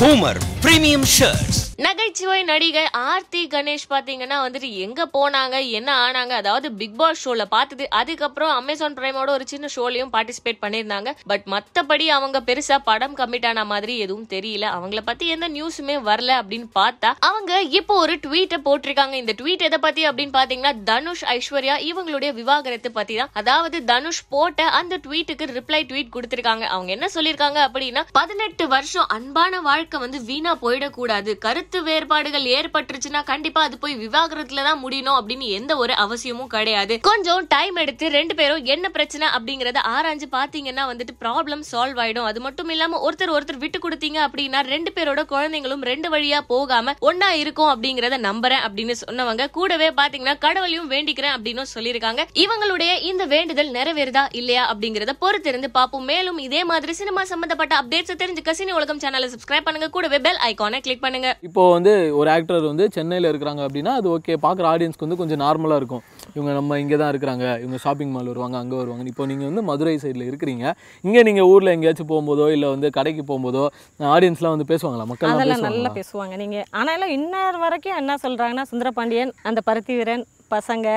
Homer premium shirts நகைச்சுவை நடிகை ஆர்த்தி கணேஷ் பாத்தீங்கன்னா வந்துட்டு எங்க போனாங்க என்ன ஆனாங்க அதாவது பிக் பாஸ் ஷோல பார்த்தது. அதுக்கப்புறம் அமேசான் பிரைமோட ஒரு சின்ன ஷோலையும் பார்ட்டிசிபேட் பண்ணியிருந்தாங்க. பட் மத்தபடி அவங்க பெருசா படம் கமிட் ஆன மாதிரி எதுவும் தெரியல. அவங்கள பத்தி எந்த நியூஸுமே வரல அப்படின்னு பார்த்தா அவங்க இப்போ ஒரு ட்வீட்டை போட்டிருக்காங்க. இந்த ட்வீட் எதை பத்தி அப்படின்னு பாத்தீங்கன்னா தனுஷ் ஐஸ்வர்யா இவங்களுடைய விவாகரத்து பத்தி தான். அதாவது தனுஷ் போட்ட அந்த ட்வீட்டுக்கு ரிப்ளை ட்வீட் கொடுத்திருக்காங்க. அவங்க என்ன சொல்லிருக்காங்க அப்படின்னா பதினெட்டு வருஷம் அன்பான வாழ்க்கை வந்து வீணா போயிடக்கூடாது. கருத்து வேறுபாடுகள் ஏற்பட்டுருச்சுன்னா கண்டிப்பா அது போய் விவாகரத்துல தான் முடியணும் அப்படின்னு எந்த ஒரு அவசியமும் கிடையாது. கொஞ்சம் டைம் எடுத்து ரெண்டு பேரும் என்ன பிரச்சனை அப்படிங்கறத ஆராய்ஞ்சு பாத்தீங்கன்னா வந்துட்டு ப்ராப்ளம் சால்வ் ஆயிடும். அது மட்டும் இல்லாம ஒருத்தர் ஒருத்தர் விட்டு கொடுத்தீங்க அப்படின்னா ரெண்டு பேரோட குழந்தைங்களும் ரெண்டு வழியா போகாம ஒன்னா இருக்கும் அப்படிங்கறத நம்புறேன் அப்படின்னு சொன்னவங்க கூடவே பாத்தீங்கன்னா கடவுளையும் வேண்டிக்கிறேன் அப்படின்னு சொல்லியிருக்காங்க. இவங்களுடைய இந்த வேண்டுதல் நிறைவேறுதா இல்லையா அப்படிங்கறத பொறுத்திருந்து பார்ப்போம். மேலும் இதே மாதிரி சினிமா சம்பந்தப்பட்ட அப்டேட்ஸ் தெரிஞ்சுக்க சினி உலகம் சேனலை சப்ஸ்கிரைப் பண்ணுங்க. கூடவே பெல் ஐகானை கிளிக் பண்ணுங்க. இப்போ வந்து ஒரு ஆக்டர் வந்து சென்னையில் இருக்கிறாங்க அப்படின்னா அது ஓகே பார்க்குற ஆடியன்ஸ்க்கு வந்து கொஞ்சம் நார்மலாக இருக்கும். இவங்க நம்ம இங்கே தான் இருக்கிறாங்க இவங்க ஷாப்பிங் மால் வருவாங்க அங்கே வருவாங்க. இப்போ நீங்கள் வந்து மதுரை சைடில் இருக்கிறீங்க இங்கே நீங்கள் ஊரில் எங்கேயாச்சும் போகும்போதோ இல்லை வந்து கடைக்கு போகும்போதோ ஆடியன்ஸ்லாம் வந்து பேசுவாங்களா? மக்கள் அதெல்லாம் நல்லா பேசுவாங்க. நீங்கள் ஆனாலும் இன்னொரு வரைக்கும் என்ன சொல்கிறாங்கன்னா சுந்தரபாண்டியன் அந்த பருத்தி வீரன் பசங்க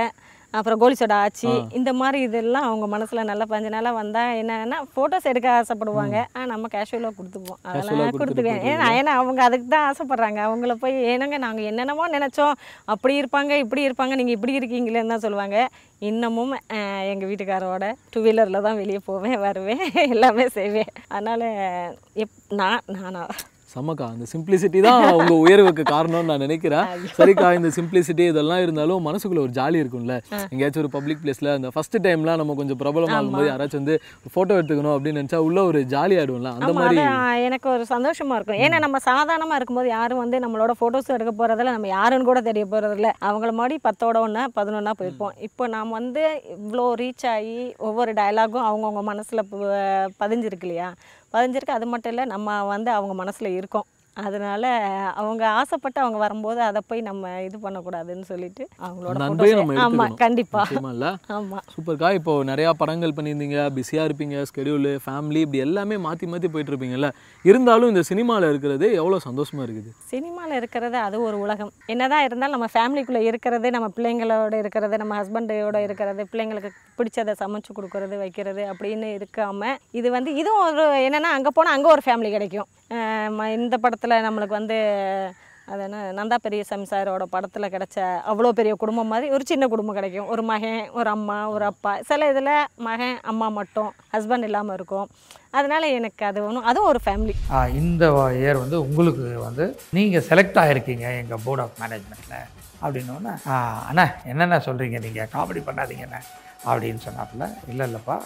அப்புறம் கோலிசோட ஆச்சி. இந்த மாதிரி இதெல்லாம் அவங்க மனசில் நல்லா பஞ்ச நாளாக வந்தால் என்னன்னா ஃபோட்டோஸ் எடுக்க ஆசைப்படுவாங்க. ஆ நம்ம கேஷுவலாக கொடுத்துப்போம் அதெல்லாம் கொடுத்துக்குவேன். ஏன்னா ஏன்னா அவங்க அதுக்கு தான் ஆசைப்படுறாங்க. அவங்கள போய் ஏனங்க நாங்கள் என்னென்னமோ நினச்சோம். அப்படி இருப்பாங்க இப்படி இருப்பாங்க நீங்கள் இப்படி இருக்கீங்களேன்னு தான் சொல்லுவாங்க. இன்னமும் எங்கள் வீட்டுக்காரோட டூ வீலரில் தான் வெளியே போவேன் வருவேன் எல்லாமே செய்வேன். அதனால் எப் நான் நானா? செம்மக்கா அந்த சிம்பிளிசிட்டி தான் உங்க உயர்வுக்கு காரணம்னு நான் நினைக்கிறேன். சரிக்கா இந்த சிம்பிளிசிட்டி இதெல்லாம் இருந்தாலும் மனசுக்குள்ள ஒரு ஜாலி இருக்கும்ல. எங்கேயாச்சும் ஒரு பப்ளிக் பிளேஸ்ல அந்த ஃபர்ஸ்ட் டைம்லாம் நம்ம கொஞ்சம் பிரபலமாகும் போது யாராச்சும் வந்து ஃபோட்டோ எடுத்துக்கணும் அப்படின்னு நினைச்சா உள்ள ஒரு ஜாலி ஆயிடும்ல அந்த மாதிரி எனக்கு ஒரு சந்தோஷமா இருக்கும். ஏன்னா நம்ம சாதாரணமாக இருக்கும்போது யாரும் வந்து நம்மளோட ஃபோட்டோஸ் எடுக்க போகிறதில்ல நம்ம யாருன்னு கூட தெரிய போகிறதில்ல அவங்கள மாதிரி பத்தோட ஒன்றா பதினொன்றா போயிருப்போம். இப்போ நாம் வந்து இவ்வளோ ரீச் ஆகி ஒவ்வொரு டயலாகும் அவங்கவுங்க மனசில் பதிஞ்சிருக்கு இல்லையா? பதிஞ்சிருக்கு. அது மட்டும் இல்லை நம்ம வந்து அவங்க மனசில் இருக்கோம். அதனால அவங்க ஆசைப்பட்டு அவங்க வரும்போது அதை போய் நம்ம இது பண்ணக்கூடாதுன்னு சொல்லிட்டு அவங்களோட அந்த அன்பையும் நம்ம photos- ஆமா எடுத்துக்கணும். கண்டிப்பா. நிச்சயமா இல்ல? ஆமா. சூப்பர்க்கா இப்போ நிறையா படங்கள் பண்ணியிருந்தீங்க பிஸியாக இருப்பீங்க ஸ்கெடியூலு ஃபேமிலி இப்படி எல்லாமே மாற்றி மாற்றி போயிட்டு இருப்பீங்கல்ல இருந்தாலும் இந்த சினிமாவில் இருக்கிறது எவ்வளோ சந்தோஷமா இருக்குது? சினிமாவில் இருக்கிறது அது ஒரு உலகம். என்னதான் இருந்தாலும் நம்ம ஃபேமிலிக்குள்ளே இருக்கிறது நம்ம பிள்ளைங்களோட இருக்கிறது நம்ம ஹஸ்பண்டோட இருக்கிறது பிள்ளைங்களுக்கு பிடிச்சதை சமைச்சு கொடுக்கறது வைக்கிறது அப்படின்னு இருக்காம இது வந்து இதுவும் ஒரு என்னென்னா அங்கே போனால் அங்கே ஒரு ஃபேமிலி கிடைக்கும். இந்த படத்தில் நம்மளுக்கு வந்து அது என்ன நந்தா பெரியசாமி சாரோட படத்தில் கிடைச்ச அவ்வளோ பெரிய குடும்பம் மாதிரி ஒரு சின்ன குடும்பம் கிடைக்கும். ஒரு மகன் ஒரு அம்மா ஒரு அப்பா. சில இதில் மகன் அம்மா மட்டும் ஹஸ்பண்ட் இல்லாமல் இருக்கும். அதனால் எனக்கு அது ஒன்றும் அதுவும் ஒரு ஃபேமிலி இந்த இயர் வந்து உங்களுக்கு வந்து நீங்கள் செலக்ட் ஆகிருக்கீங்க எங்கள் போர்ட் ஆஃப் மேனேஜ்மெண்ட்டில் அப்படின்னோடனே அண்ணா என்னென்ன சொல்கிறீங்க நீங்கள் காமெடி பண்ணாதீங்கண்ணே அப்படின்னு சொன்னாப்புல இல்லை இல்லைப்பா.